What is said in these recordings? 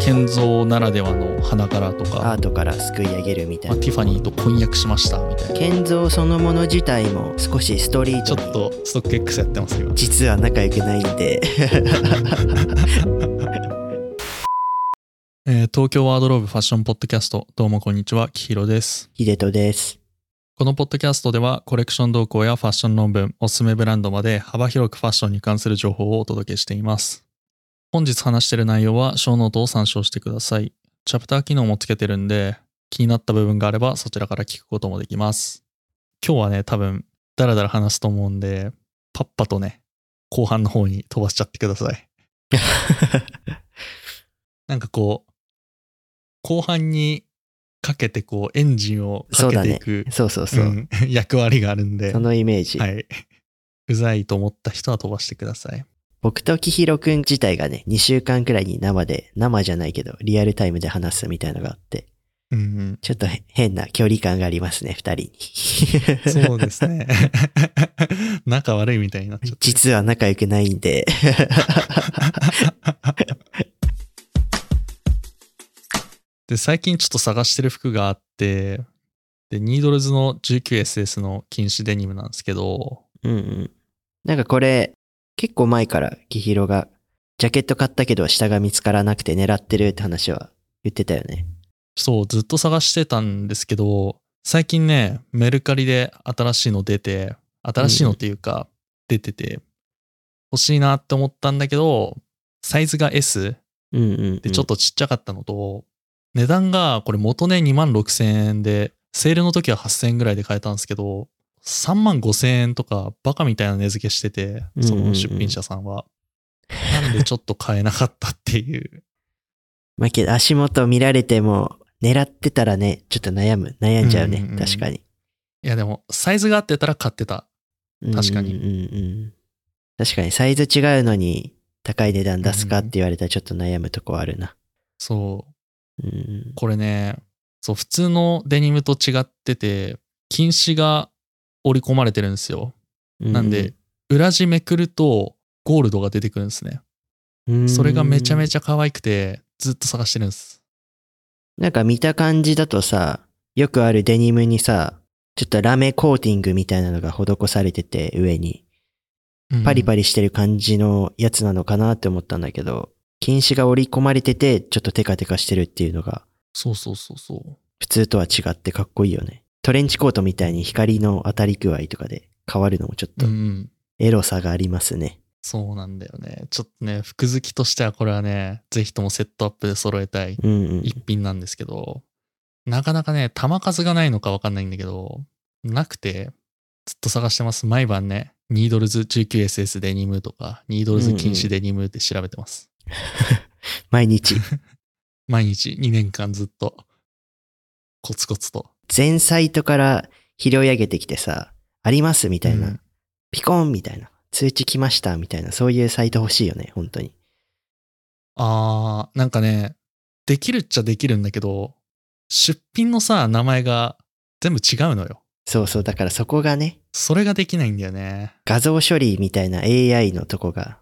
建造ならではの花柄とかアートからすくい上げるみたいな。まあティファニーと婚約しましたみたいな。建造そのもの自体も少しストリーちょっとストック X やってます今実は仲良くないんで。えー東京ワードローブファッションポッドキャスト。どうもこんにちはきひろです。秀人ですこのポッドキャストではコレクション動向やファッション論文おすすめブランドまで幅広くファッションに関する情報をお届けしています。本日話している内容は show note を参照してください。チャプター機能もつけてるんで気になった部分があればそちらから聞くこともできます。今日はね多分ダラダラ話すと思うんでパッパとね後半の方に飛ばしちゃってください。なんかこう後半にかけてこうエンジンをかけていくそうそうそう、う。ん。役割があるんで。そ、のイメージ、はい。うざいと思った人は飛ばしてください。僕ときひろくん自体がね2週間くらいに生で生じゃないけどリアルタイムで話すみたいのがあって。うんうん、ちょっと変な距離感がありますね二人に。そうですね。仲悪いみたいになっちゃって。実は仲良くないんでで、最近ちょっと探してる服があって、で、ニードルズの 19SS の禁止デニムなんですけど、うんうん。なんかこれ結構前からきひろがジャケット買ったけど下が見つからなくて狙ってるって話は言ってたよね。そう、ずっと探してたんですけど、最近ね、メルカリで新しいの出て、新しいのっていうか、出てて、欲しいなって思ったんだけど、サイズが S うんうん、うん、でちょっとちっちゃかったのと、値段がこれ元値2万6千円で、セールの時は8千円ぐらいで買えたんですけど、3万5千円とかバカみたいな値付けしてて、その出品者さんは。なんでちょっと買えなかったっていう。まあけど足元見られても狙ってたらねちょっと悩む。悩んじゃうね、うんうんうん確かに。いやでも、サイズが合ってたら買ってた。確かにうんうんうん。確かに。サイズ違うのに高い値段出すかって言われたらちょっと悩むとこあるな。そう。うんこれね、そう、普通のデニムと違ってて、禁止が織り込まれてるんですよ。なんで、裏地めくるとゴールドが出てくるんですね。うんそれがめちゃめちちゃ可愛くて、ずっと探してるんです。ゃなんか見た感じだとさよくあるデニムにさちょっとラメコーティングみたいなのが施されてて上にパリパリ。リしてる感じのやつなのかなって思ったんだけど禁止が織り込まれててちょっとテカテカしてるっていうのがそうそうそうそう。普通とは違ってかっこいいよね。トレンチコートみたいに光の当たり具合とかで変わるのもちょっとうんうん。エロさがありますね。そうなんだよね。ちょっとね、服好きとしてはこれはね、ぜひともセットアップで揃えたいうんうん。一品なんですけど、なかなかね、玉数がないのかわかんないんだけど、なくて、ずっと探してます。毎晩ね、ニードルズ 19SS デニムとか、ニードルズ禁止デニムって調べてます。毎日。毎日2年間ずっと、コツコツと。全サイトから拾い上げてきてさ、あります？みたいな。うんピコンみたいな。通知来ました？みたいな。そういうサイト欲しいよね、本当に。あー、なんかね、できるっちゃできるんだけど、出品のさ、名前が全部違うのよ。そうそう。だからそこがね、それができないんだよね。画像処理みたいな AI のとこが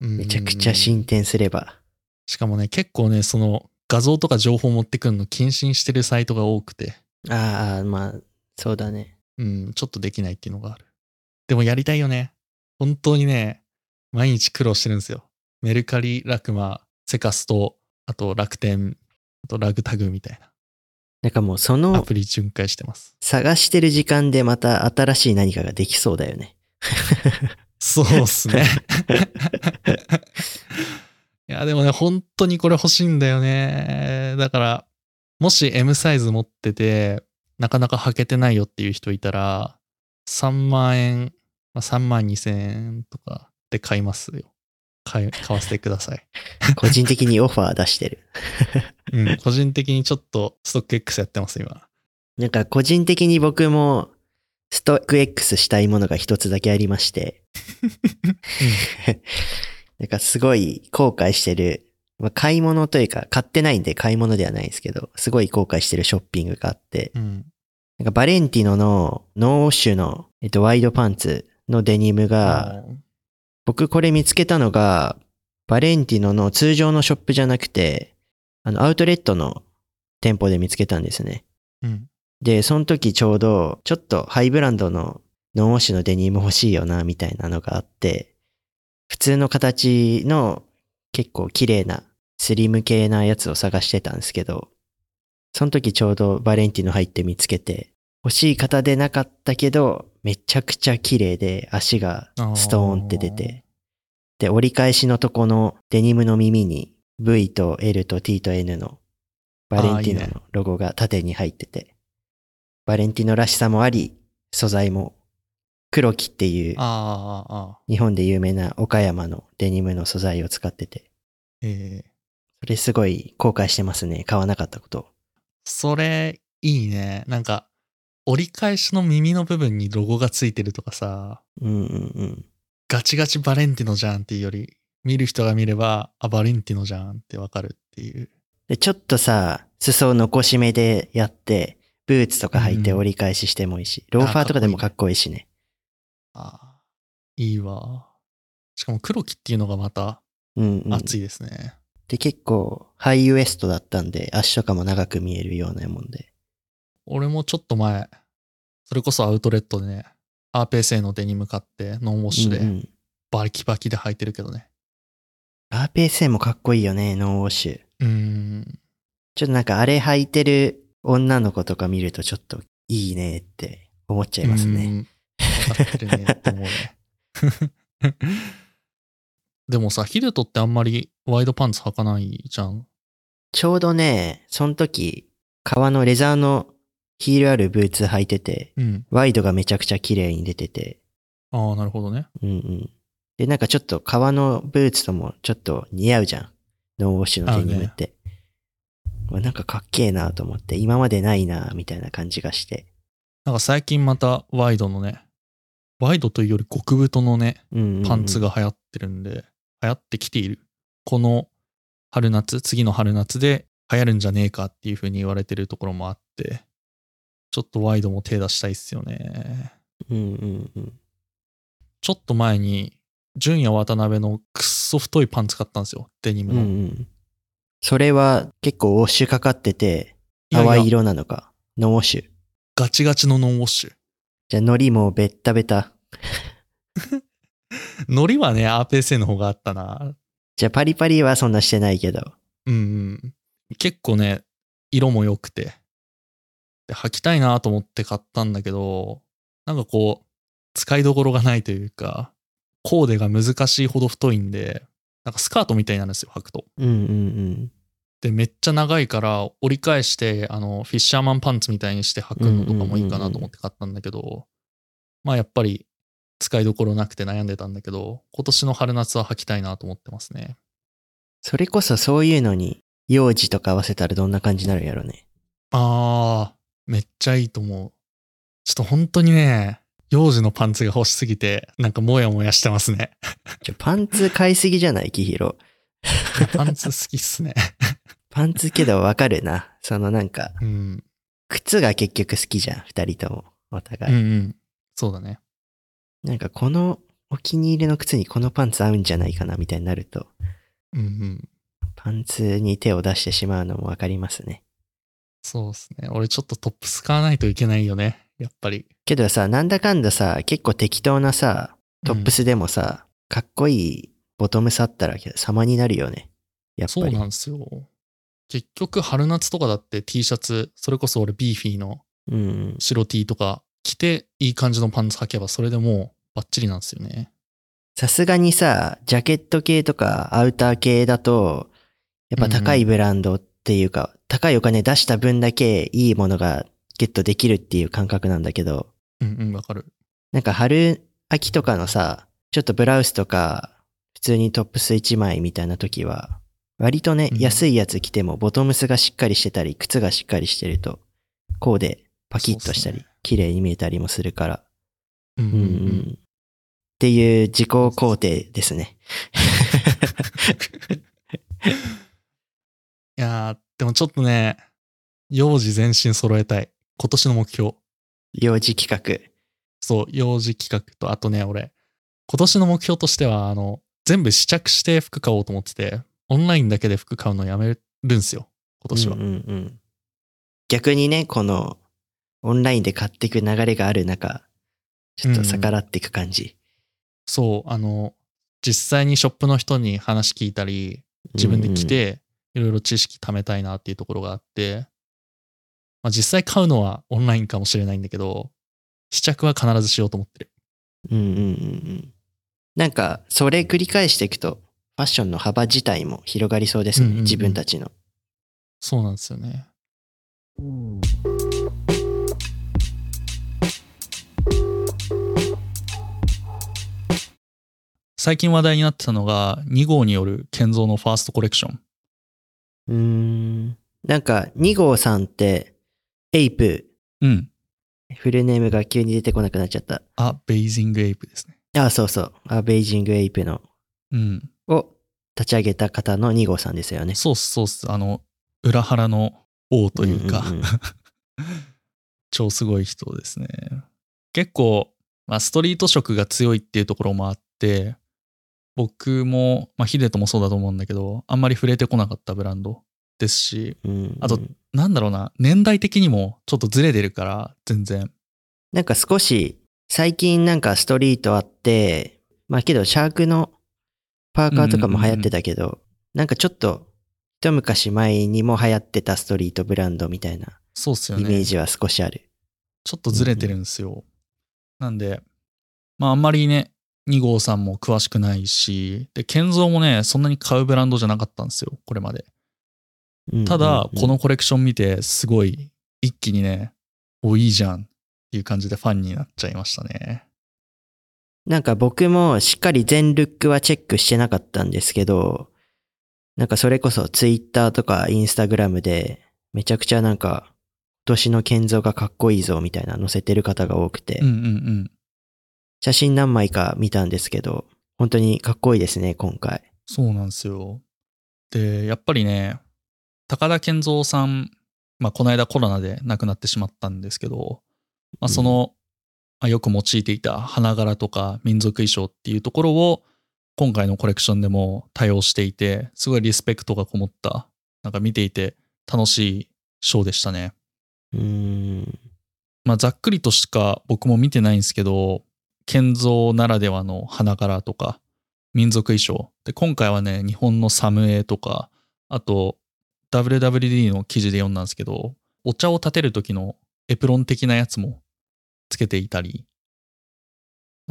めめちゃくちゃ進展すれば。しかもね、結構ね、その画像とか情報持ってくるの禁止にしてるサイトが多くて、ああ、まあ、そうだね。うん、ちょっとできないっていうのがある。でもやりたいよね。本当にね、毎日苦労してるんですよ。メルカリ、ラクマ、セカスト、あと楽天、あとラグタグみたいなんかもうそなアのプリ巡回してます。探してる時間でまた新しい何かができそうだよね。そうっすね。いや、でもね、本当にこれ欲しいんだよね。だから、もし M サイズ持ってて、なかなか履けてないよっていう人いたら、3万円、まあ、3万2千円とかで買いますよ。買い、買わせてください。個人的にオファー出してる。うん、個人的にちょっとストック X やってます、今。なんか個人的に僕もストック X したいものが一つだけありまして。なんかすごい後悔してる。まあ、買い物というか買ってないんで買い物ではないんですけど、すごい後悔してるショッピングがあって。うん。なんかバレンティノのノーウォッシュの、えっと、ワイドパンツのデニムが、うん僕これ見つけたのが、バレンティノの通常のショップじゃなくて、あの、アウトレットの店舗で見つけたんですね。うん。で、その時ちょうど、ちょっとハイブランドのノンウォッシュのデニム欲しいよな、みたいなのがあって、普通の形の結構綺麗なスリム系なやつを探してたんですけど、その時ちょうどバレンティノ入って見つけて、欲しい型でなかったけど、めちゃくちゃ綺麗で足がストーンって出て、で、折り返しのとこのデニムの耳に V と L と T と N のバレンティノのロゴが縦に入ってて、バレンティノらしさもあり、素材も黒木っていう。日本で有名な岡山のデニムの素材を使ってて、ええそれすごい後悔してますね。買わなかったこと。それ、いいね。なんか、折り返しの耳の部分にロゴがついてるとかさ、うんうんうん。ガチガチバレンティノじゃんっていうより、見る人が見れば、あ、バレンティノじゃんってわかるっていう。で、ちょっとさ、裾を残し目でやって、ブーツとか履いてうん折り返ししてもいいし、ローファーとかでもかっこいいしね。ああ、いいわ。しかも黒木っていうのがまたうんうん。熱いですね。で、結構、ハイウエストだったんで、足とかも長く見えるようなもんで。俺もちょっと前、それこそアウトレットでね、RPSA のデニム買って、ノンウォッシュで、うんうん、バキバキで履いてるけどね。RPSA もかっこいいよね、ノンウォッシュ。うーん。ちょっとなんかあれ履いてる女の子とか見るとちょっといいねって思っちゃいますね。うん。分かってるねって思うね。でもさ、ヒデトってあんまりワイドパンツ履かないじゃん。ちょうどね、その時、革のレザーのヒールあるブーツ履いてて、うん。ワイドがめちゃくちゃ綺麗に出てて、ああ、なるほどね。うんうん。で、なんかちょっと革のブーツともちょっと似合うじゃん。ノンウォッシュのデニムって。なんかかっけえなと思って、今までないなみたいな感じがして。なんか最近またワイドのね、ワイドというより極太のね、パンツ。が流行ってるんで、流行ってきている。この春夏、次の春夏で流行るんじゃねえかっていう風に言われてるところもあって、ちょっとワイドも手出したいっすよね。うんうんうん。ちょっと前に、純也渡辺のくっそ太いパンツ買ったんですよ。デニムの。うんうん。それは結構ウォッシュかかってて、いやいや淡い色なのか？ノンウォッシュ。ガチガチのノンウォッシュ。じゃあ、海苔もベッタベタ。海苔はね、RPSA の方があったな。じゃあ、パリパリはそんなしてないけど。うんうん。結構ね、色も良くて。で履きたいなと思って買ったんだけど、なんかこう、使いどころがないというか、コーデが難しいほど太いんで、なんかスカートみたいになるんですよ、履くと。うんうんうん。で、めっちゃ長いから、折り返して、あの、フィッシャーマンパンツみたいにして履くのとかもいいかなと思って買ったんだけど、まあやっぱり、使いどころなくて悩んでたんだけど、今年の春夏は履きたいなと思ってますね。それこそそういうのに、幼児とか合わせたらどんな感じになるんやろね。あー、めっちゃいいと思う。ちょっと本当にね、幼児のパンツが欲しすぎて、なんかモヤモヤしてますね。パンツ買いすぎじゃないキヒロ。パンツ好きっすね。パンツけどわかるな。そのなんか、うん。靴が結局好きじゃん。二人とも。お互い。うんうん。そうだね。なんかこのお気に入りの靴にこのパンツ合うんじゃないかなみたいになると、うんうん。パンツに手を出してしまうのもわかりますね。そうっすね。俺ちょっとトップス買わないといけないよね。やっぱり。けどさ、なんだかんださ、結構適当なさ、トップスでもさ、かっこいいボトムスあったら様になるよね。やっぱり。そうなんですよ。結局春夏とかだって T シャツ、それこそ俺ビーフィーのうん。白 T とか着ていい感じのパンツ履けばそれでもうバッチリなんですよね。さすがにさ、ジャケット系とかアウター系だと、やっぱ高いブランドっていうか、高いお金出した分だけいいものがゲットできるっていう感覚なんだけど、うんうん、わかる。なんか春、秋とかのさ、ちょっとブラウスとか、普通にトップス1枚みたいな時は、割とね、うん安いやつ着てもボトムスがしっかりしてたり、靴がしっかりしてると、こうでパキッとしたりね、綺麗に見えたりもするから、うんうんう。ん。っていう自己肯定ですね。いやー、でもちょっとね、幼児全身揃えたい。今年の目標。幼児企画。そう、幼児企画と、あとね、俺、今年の目標としては、あの、全部試着して服買おうと思ってて、オンラインだけで服買うのやめるんすよ、今年は。うんうんうん。逆にね、この、オンラインで買っていく流れがある中、ちょっと逆らっていく感じ。そう、あの、実際にショップの人に話聞いたり、自分で来て、いろいろ知識貯めたいなっていうところがあって、まあ、実際買うのはオンラインかもしれないんだけど、試着は必ずしようと思ってる。うんうんうんうん。なんか、それ繰り返していくと、ファッションの幅自体も広がりそうですね、うんうんうん自分たちの。そうなんですよね。最近話題になってたのが2号による建造のファーストコレクション。うーん。なんか、 NIGOさんって、エイプ、うん。フルネームが急に出てこなくなっちゃった。あ、ベイシングエイプですね。あ、そうそう。あベイシングエイプの、うん。を立ち上げた方の NIGOさんですよね。そうっす、そうっす。あの、裏原の王というか、うんうんうん 超すごい人ですね。結構、まあ、ストリート色が強いっていうところもあって、僕も、まあ、ヒデトもそうだと思うんだけど、あんまり触れてこなかったブランドですし、うんあとなんだろうな、年代的にもちょっとずれてるから、全然。なんか少し、最近なんかストリートあって、まあけどシャークのパーカーとかも流行ってたけど、なんかちょっと、一昔前にも流行ってたストリートブランドみたいなそうっすよね。イメージは少しある。ちょっとずれてるんですよ。なんで、まああんまりね、2号さんも詳しくないし、で、建造もね、そんなに買うブランドじゃなかったんですよ、これまで。ただ、このコレクション見て、すごい、一気にね、お、いいじゃんっていう感じでファンになっちゃいましたね。なんか僕もしっかり全ルックはチェックしてなかったんですけど、なんかそれこそツイッターとかインスタグラムでめちゃくちゃなんか今年の建造がかっこいいぞみたいな載せてる方が多くて。写真何枚か見たんですけど、本当にかっこいいですね、今回。そうなんですよ。で、やっぱりね、高田健三さん、まあ、この間コロナで亡くなってしまったんですけど、まあ、その、まあよく用いていた花柄とか民族衣装っていうところを、今回のコレクションでも多用していて、すごいリスペクトがこもった、なんか見ていて楽しいショーでしたね。うーん。まあ、ざっくりとしか僕も見てないんですけど、建造ならではの花柄とか、民族衣装。で、今回はね、日本のサムエとか、あと、WWD の記事で読んだんですけど、お茶を立てる時のエプロン的なやつもつけていたり、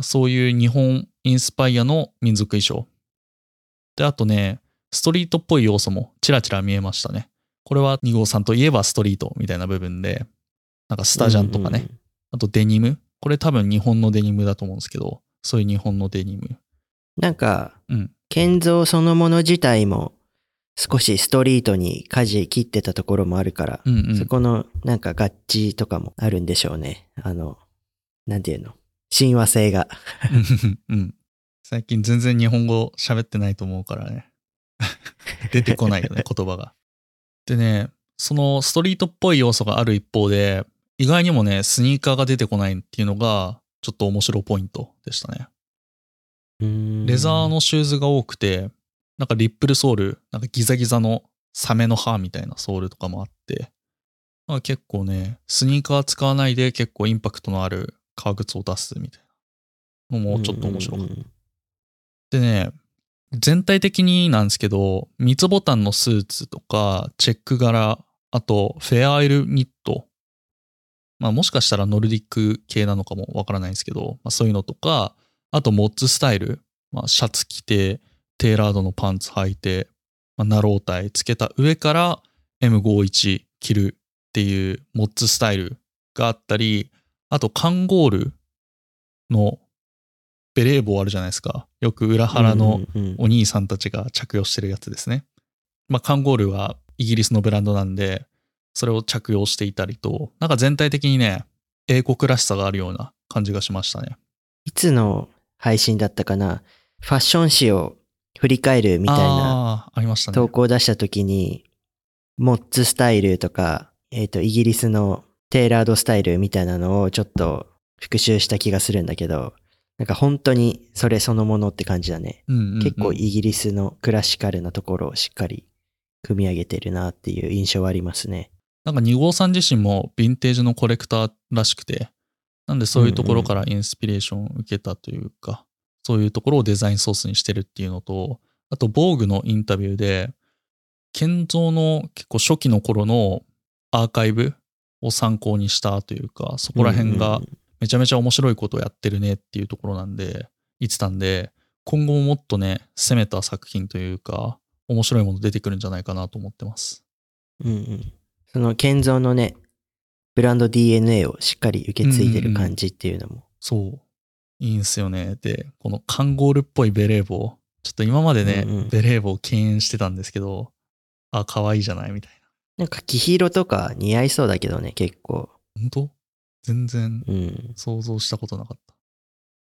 そういう日本インスパイアの民族衣装。で、あとね、ストリートっぽい要素もちらちら見えましたね。これは2号さんといえばストリートみたいな部分で、なんかスタジャンとかね、あとデニム。これ多分日本のデニムだと思うんですけど、そういう日本のデニム。なんか、うん。建造そのもの自体も少しストリートに舵切ってたところもあるから、うんうん。そこのなんか合致とかもあるんでしょうね。あの、なんていうの？親和性が。うん。最近全然日本語喋ってないと思うからね。出てこないよね、言葉が。でね、そのストリートっぽい要素がある一方で、意外にもね、スニーカーが出てこないっていうのが、ちょっと面白いポイントでしたね。レザーのシューズが多くて、なんかリップルソール、なんかギザギザのサメの歯みたいなソールとかもあって、まあ、結構ね、スニーカー使わないで結構インパクトのある革靴を出すみたいなのもちょっと面白かった。でね、全体的になんですけど、三つボタンのスーツとか、チェック柄、あとフェアアイルニット。まあもしかしたらノルディック系なのかもわからないんですけど、まあそういうのとか、あとモッツスタイル。まあシャツ着て、テーラードのパンツ履いて、まあ、ナロータイつけた上から M51 着るっていうモッツスタイルがあったり、あとカンゴールのベレー帽あるじゃないですか。よく裏腹のお兄さんたちが着用してるやつですね。まあ、カンゴールはイギリスのブランドなんで、それを着用していたりと、なんか全体的にね、英国らしさがあるような感じがしましたね。いつの配信だったかな？ファッション誌を振り返るみたいなああ、ありましたね。投稿を出した時に、モッツスタイルとか、えっ、と、イギリスのテーラードスタイルみたいなのをちょっと復習した気がするんだけど、なんか本当にそれそのものって感じだね。結構イギリスのクラシカルなところをしっかり組み上げてるなっていう印象はありますね。なんか2号さん自身もヴィンテージのコレクターらしくて、なんでそういうところからインスピレーションを受けたというか、そういうところをデザインソースにしてるっていうのと、あと、防具のインタビューで、建造の結構初期の頃のアーカイブを参考にしたというか、そこら辺がうんうんめちゃめちゃ面白いことをやってるねっていうところなんで、言ってたんで、今後ももっとね、攻めた作品というか、面白いもの出てくるんじゃないかなと思ってます。うんうん。その建造のね、ブランド DNA をしっかり受け継いでる感じっていうのも。そう。いいんすよね。で、このカンゴールっぽいベレー帽。ちょっと今までね、うんうんベレー帽敬遠してたんですけど、あ、可愛いじゃないみたいなんか黄色とか似合いそうだけどね、結構。な。本当？全然うん。想像したことなかっ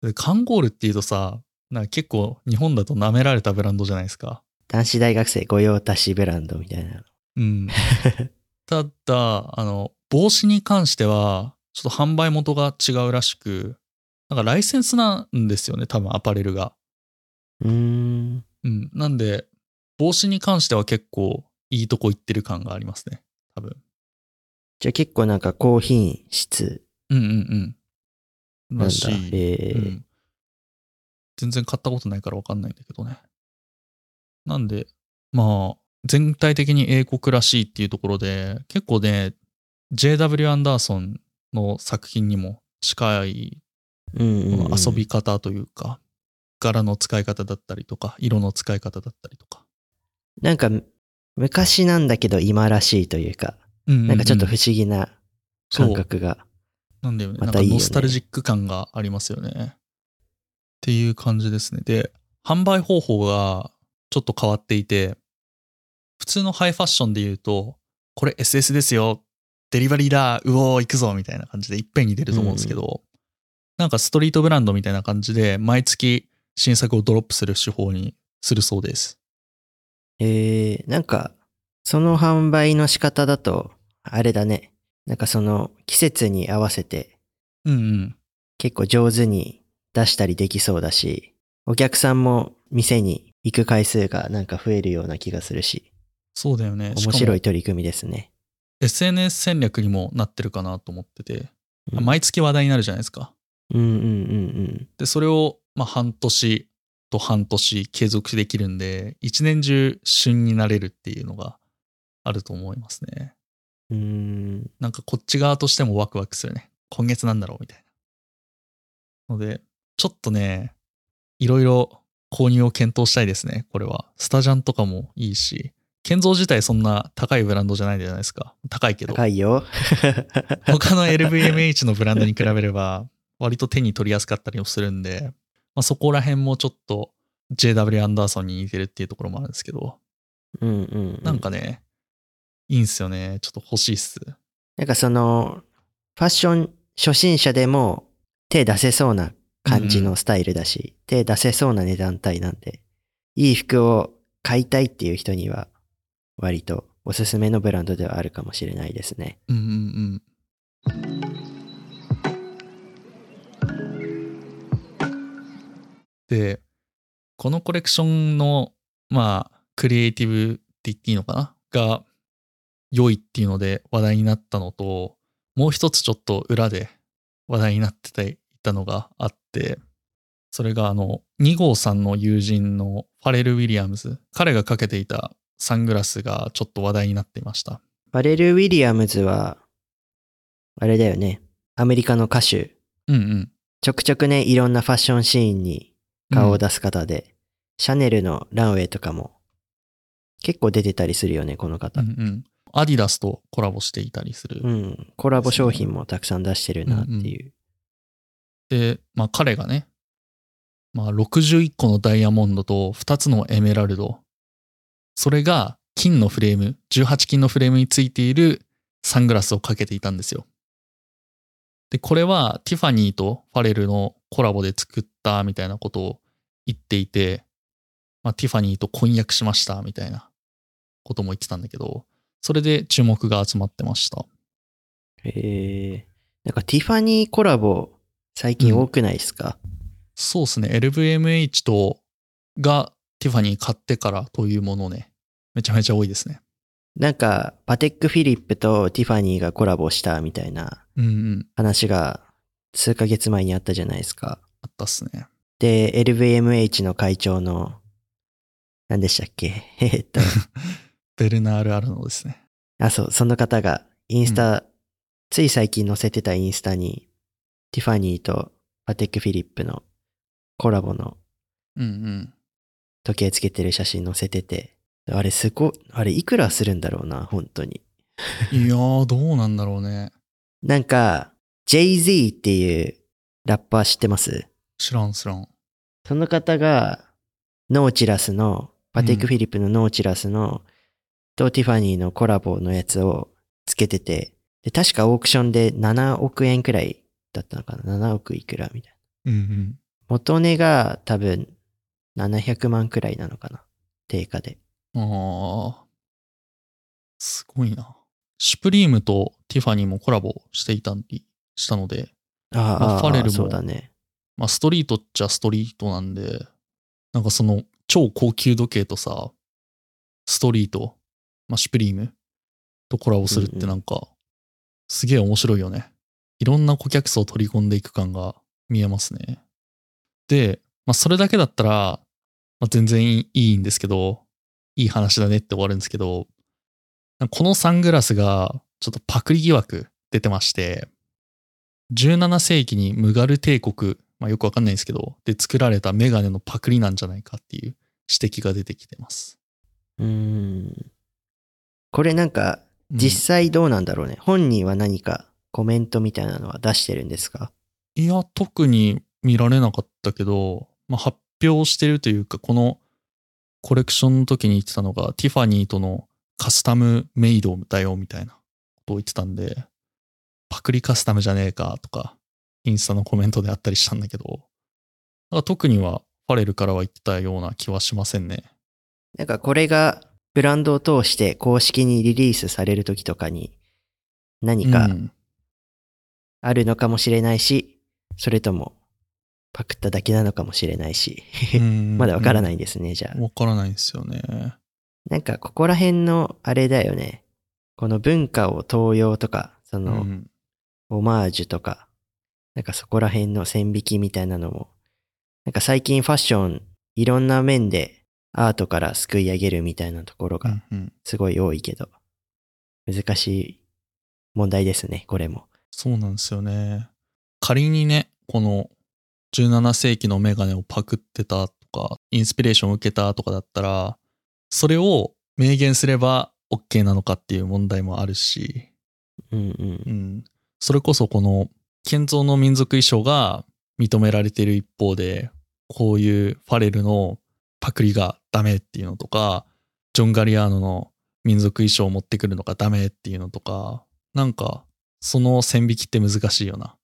た。で、カンゴールっていうとさ、なんか結構日本だと舐められたブランドじゃないですか。男子大学生御用達ブランドみたいな。うん。ただ、あの、帽子に関しては、ちょっと販売元が違うらしく、なんかライセンスなんですよね、多分アパレルが。うーん。うん。なんで、帽子に関しては結構いいとこ行ってる感がありますね。多分。じゃあ結構なんか高品質うんうんうん。なんだ。らしい。えーうん。全然買ったことないからわかんないんだけどね。なんで、まあ、全体的に英国らしいっていうところで、結構ね、JW アンダーソンの作品にも近いうんうんうんこの遊び方というか、柄の使い方だったりとか、色の使い方だったりとか。なんか昔なんだけど今らしいというか、うんなんかちょっと不うん思議な感覚が。なんだよね。またいいよねなんかノスタルジック感がありますよね。っていう感じですね。で、販売方法がちょっと変わっていて、普通のハイファッションで言うと、これ SS ですよ。デリバリーだ。うおー、行くぞ。みたいな感じでいっぺんに出ると思うんですけど、なんかストリートブランドみたいな感じで、毎月新作をドロップする手法にするそうです。えー、なんかその販売の仕方だと、あれだね。なんかその季節に合わせてうんうん。結構上手に出したりできそうだし、お客さんも店に行く回数がなんか増えるような気がするし、そうだよね。面白い取り組みですね。も SNS 戦略にもなってるかなと思ってて、うん毎月話題になるじゃないですか。うんうんうんで、それを、まあ、半年と半年継続できるんで、一年中旬になれるっていうのがあると思いますね。うん。なんかこっち側としてもワクワクするね。今月なんだろうみたいな。ので、ちょっとね、いろいろ購入を検討したいですね、これは。スタジャンとかもいいし、建造自体そんな高いブランドじゃないじゃないですか。高いけど。高いよ。他の LVMH のブランドに比べれば、割と手に取りやすかったりもするんで、まあ、そこら辺もちょっと JW アンダーソンに似てるっていうところもあるんですけど、うんうん、うん。なんかね、いいんすよね。ちょっと欲しいっす。なんかその、ファッション初心者でも手出せそうな感じのスタイルだし、手出せそうな値段帯なんで、いい服を買いたいっていう人には、割とおすすめのブランドではあるかもしれないですね。うんうんうん。で、このコレクションの、まあ、クリエイティブって言っていいのかな？が良いっていうので話題になったのと、もう一つちょっと裏で話題になってていたのがあって、それがあの、2号さんの友人のファレル・ウィリアムズ、彼がかけていたサングラスがちょっと話題になっていました。ファレル・ウィリアムズは、あれだよね。アメリカの歌手。うんうん。ちょくちょくね、いろんなファッションシーンに顔を出す方で、シャネルのランウェイとかも結構出てたりするよね、この方。うんうん。アディダスとコラボしていたりする。うん、コラボ商品もたくさん出してるなっていう。で、まあ彼がね、まあ61個のダイヤモンドと2つのエメラルド。それが金のフレーム、18金のフレームについているサングラスをかけていたんですよ。で、これはティファニーとファレルのコラボで作ったみたいなことを言っていて、まあ、ティファニーと婚約しましたみたいなことも言ってたんだけど、それで注目が集まってました。へえ。なんかティファニーコラボ最近多くないですか、そうですね。LVMH とがティファニー買ってからというものね。めちゃめちゃ多いですね。なんか、パテックフィリップとティファニーがコラボしたみたいなうんうん。話が数ヶ月前にあったじゃないですか。あったっすね。で、LVMH の会長の、何でしたっけ？えーっと、ベルナール・アルノですね。あ、そう、その方がインスタ、つい最近載せてたインスタに、ティファニーとパテックフィリップのコラボのうんうん。時計つけてる写真載せてて、あれすご、あれいくらするんだろうな、本当に。いやー、どうなんだろうね。なんか、Jay-Z っていうラッパー知ってます？知らん知らん。その方が、ノーチラスの、パテックフィリップのノーチラスの、とティファニーのコラボのやつをつけてて、で、確かオークションで7億円くらいだったのかな ?7 億いくらみたいな。うんうん。元値が多分700万くらいなのかな？定価で。あー。すごいな。シュプリームとティファニーもコラボしていたりしたので、ああ、まあファレルもね。まあストリートっちゃストリートなんで、なんかその超高級時計とさ、ストリート、まあシュプリームとコラボするっうんうんてなんか、すげえ面白いよね。いろんな顧客層を取り込んでいく感が見えますね。で、まあそれだけだったら、まあ、全然いいんですけど、いい話だねって終わるんですけど、このサングラスがちょっとパクリ疑惑出てまして、17世紀にムガル帝国、まあ、よくわかんないんですけど、で作られたメガネのパクリなんじゃないかっていう指摘が出てきてます。うーん。これなんか、うん実際どうなんだろうね。本人は何かコメントみたいなのは出してるんですか？いや、特に見られなかったけど、まあ、発表してるというか、このコレクションの時に言ってたのが、ティファニーとのカスタムメイドだよみたいなことを言ってたんで、パクリカスタムじゃねえかとか、インスタのコメントであったりしたんだけど、なんか特にはファレルからは言ってたような気はしませんね。なんかこれがブランドを通して公式にリリースされる時とかに何かうんあるのかもしれないし、それともパクっただけなのかもしれないし、うん まだわからないんですね、じゃあ。わからないんですよね。なんかここら辺のあれだよね。この文化を東洋とか、その、うんオマージュとか、なんかそこら辺の線引きみたいなのも、なんか最近ファッション、いろんな面でアートからすくい上げるみたいなところがすごい多いけど、難しい問題ですね、これも。そうなんですよね。仮にね、この17世紀のメガネをパクってたとか、インスピレーションを受けたとかだったら、それを明言すれば OK なのかっていう問題もあるし、うんうんう。ん。それこそこの建造の民族衣装が認められている一方で、こういうファレルのパクリがダメっていうのとか、ジョン・ガリアーノの民族衣装を持ってくるのがダメっていうのとか、なんか、その線引きって難しいよな。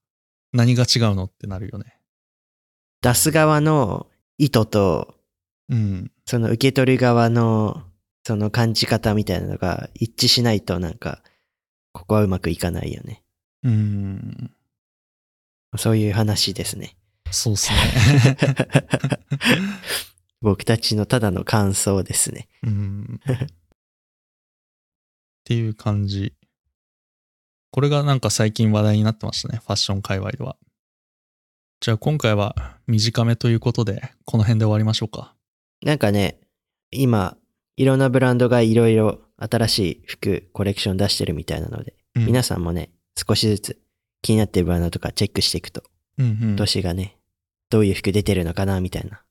何が違うのってなるよね。出す側の意図と、うん。その受け取る側の、その感じ方みたいなのが一致しないとなんか、ここはうまくいかないよね。うん。そういう話ですね。そうっすね。僕たちのただの感想ですね。うん。っていう感じ。これがなんか最近話題になってましたね。ファッション界隈では。じゃあ今回は短めということで、この辺で終わりましょうか。なんかね、今、いろんなブランドがいろいろ新しい服、コレクション出してるみたいなので、うん皆さんもね、少しずつ気になってるブランドとかチェックしていくと、うんうん今年がね、どういう服出てるのかなみたいな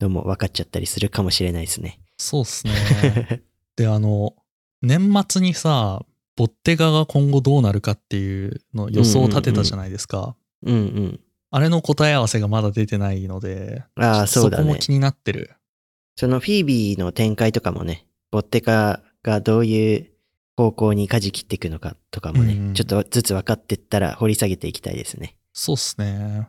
のも分かっちゃったりするかもしれないですね。そうっすね。で、あの、年末にさ、ボッテガが今後どうなるかっていうの予想を立てたじゃないですか。うんうん。あれの答え合わせがまだ出てないので、ああ、そうだね。そこも気になってる。そのフィービーの展開とかもね、ボッテカがどういう方向に舵切っていくのかとかもね、うんちょっとずつ分かってったら掘り下げていきたいですね。そうっすね。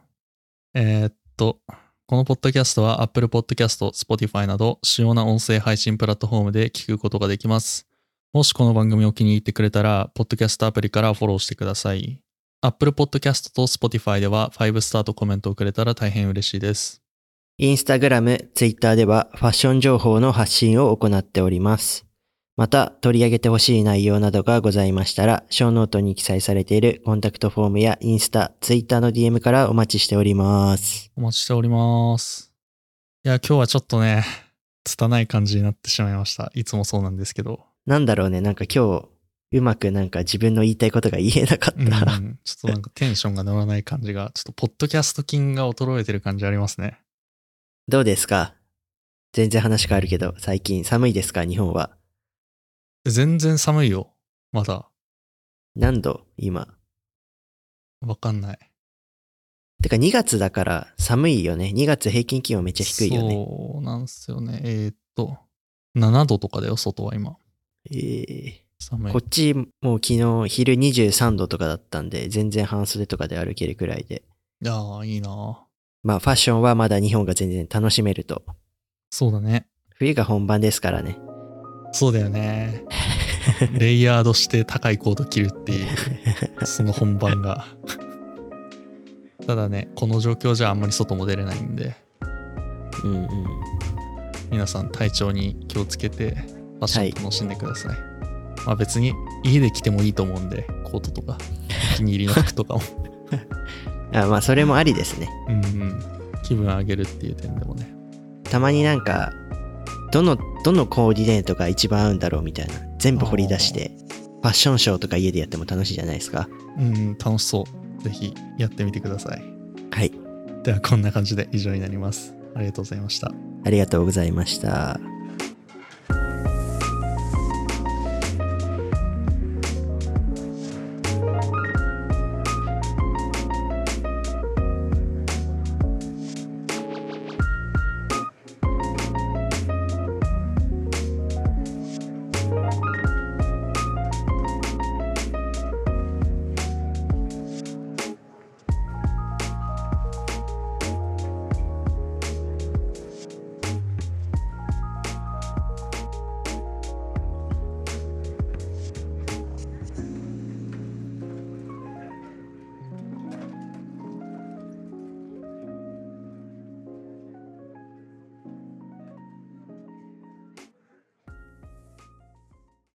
えーっと、このポッドキャストは Apple Podcast、Spotify など主要な音声配信プラットフォームで聞くことができます。もしこの番組を気に入ってくれたら、ポッドキャストアプリからフォローしてください。Apple Podcast と Spotify では5スターとコメントをくれたら大変嬉しいです。インスタグラム、ツイッターではファッション情報の発信を行っております。また、取り上げてほしい内容などがございましたら、ショーノートに記載されているコンタクトフォームやインスタ、ツイッターの DM からお待ちしております。お待ちしております。いや、今日はちょっとね、拙い感じになってしまいました。いつもそうなんですけど。なんだろうね、なんか今日、うまくなんか自分の言いたいことが言えなかっうん、ちょた。っとなんかテンションが乗らない感じが、ちょっとポッドキャスト筋が衰えてる感じありますね。どうですか？全然話変わるけど、最近寒いですか？日本は。全然寒いよ。まだ。何度？今。わかんない。てか2月だから寒いよね。2月平均気温めっちゃ低いよね。そうなんすよね。えーっと、7度とかだよ、外は今。えー寒いこ。っちもう昨日昼23度とかだったんで、全然半袖とかで歩けるくらいで。いやー、いいなまあファッションはまだ日本が全然楽しめると。そうだね。冬が本番ですからね。そうだよね。レイヤードして高いコート着るっていう、その本番が。ただね、この状況じゃあんまり外も出れないんで、うんうん。皆さん体調に気をつけて、ファッション楽しんでください。まあ別に家で着てもいいと思うんで、コートとか、お気に入りの服とかも。あまあそれもありですね。うんうん。気分上げるっていう点でもね。たまになんか、どの、どのコーディネートが一番合うんだろうみたいな。全部掘り出して、ファッションショーとか家でやっても楽しいじゃないですか。うんうん、楽しそう。ぜひやってみてください。はい。ではこんな感じで以上になります。ありがとうございました。ありがとうございました。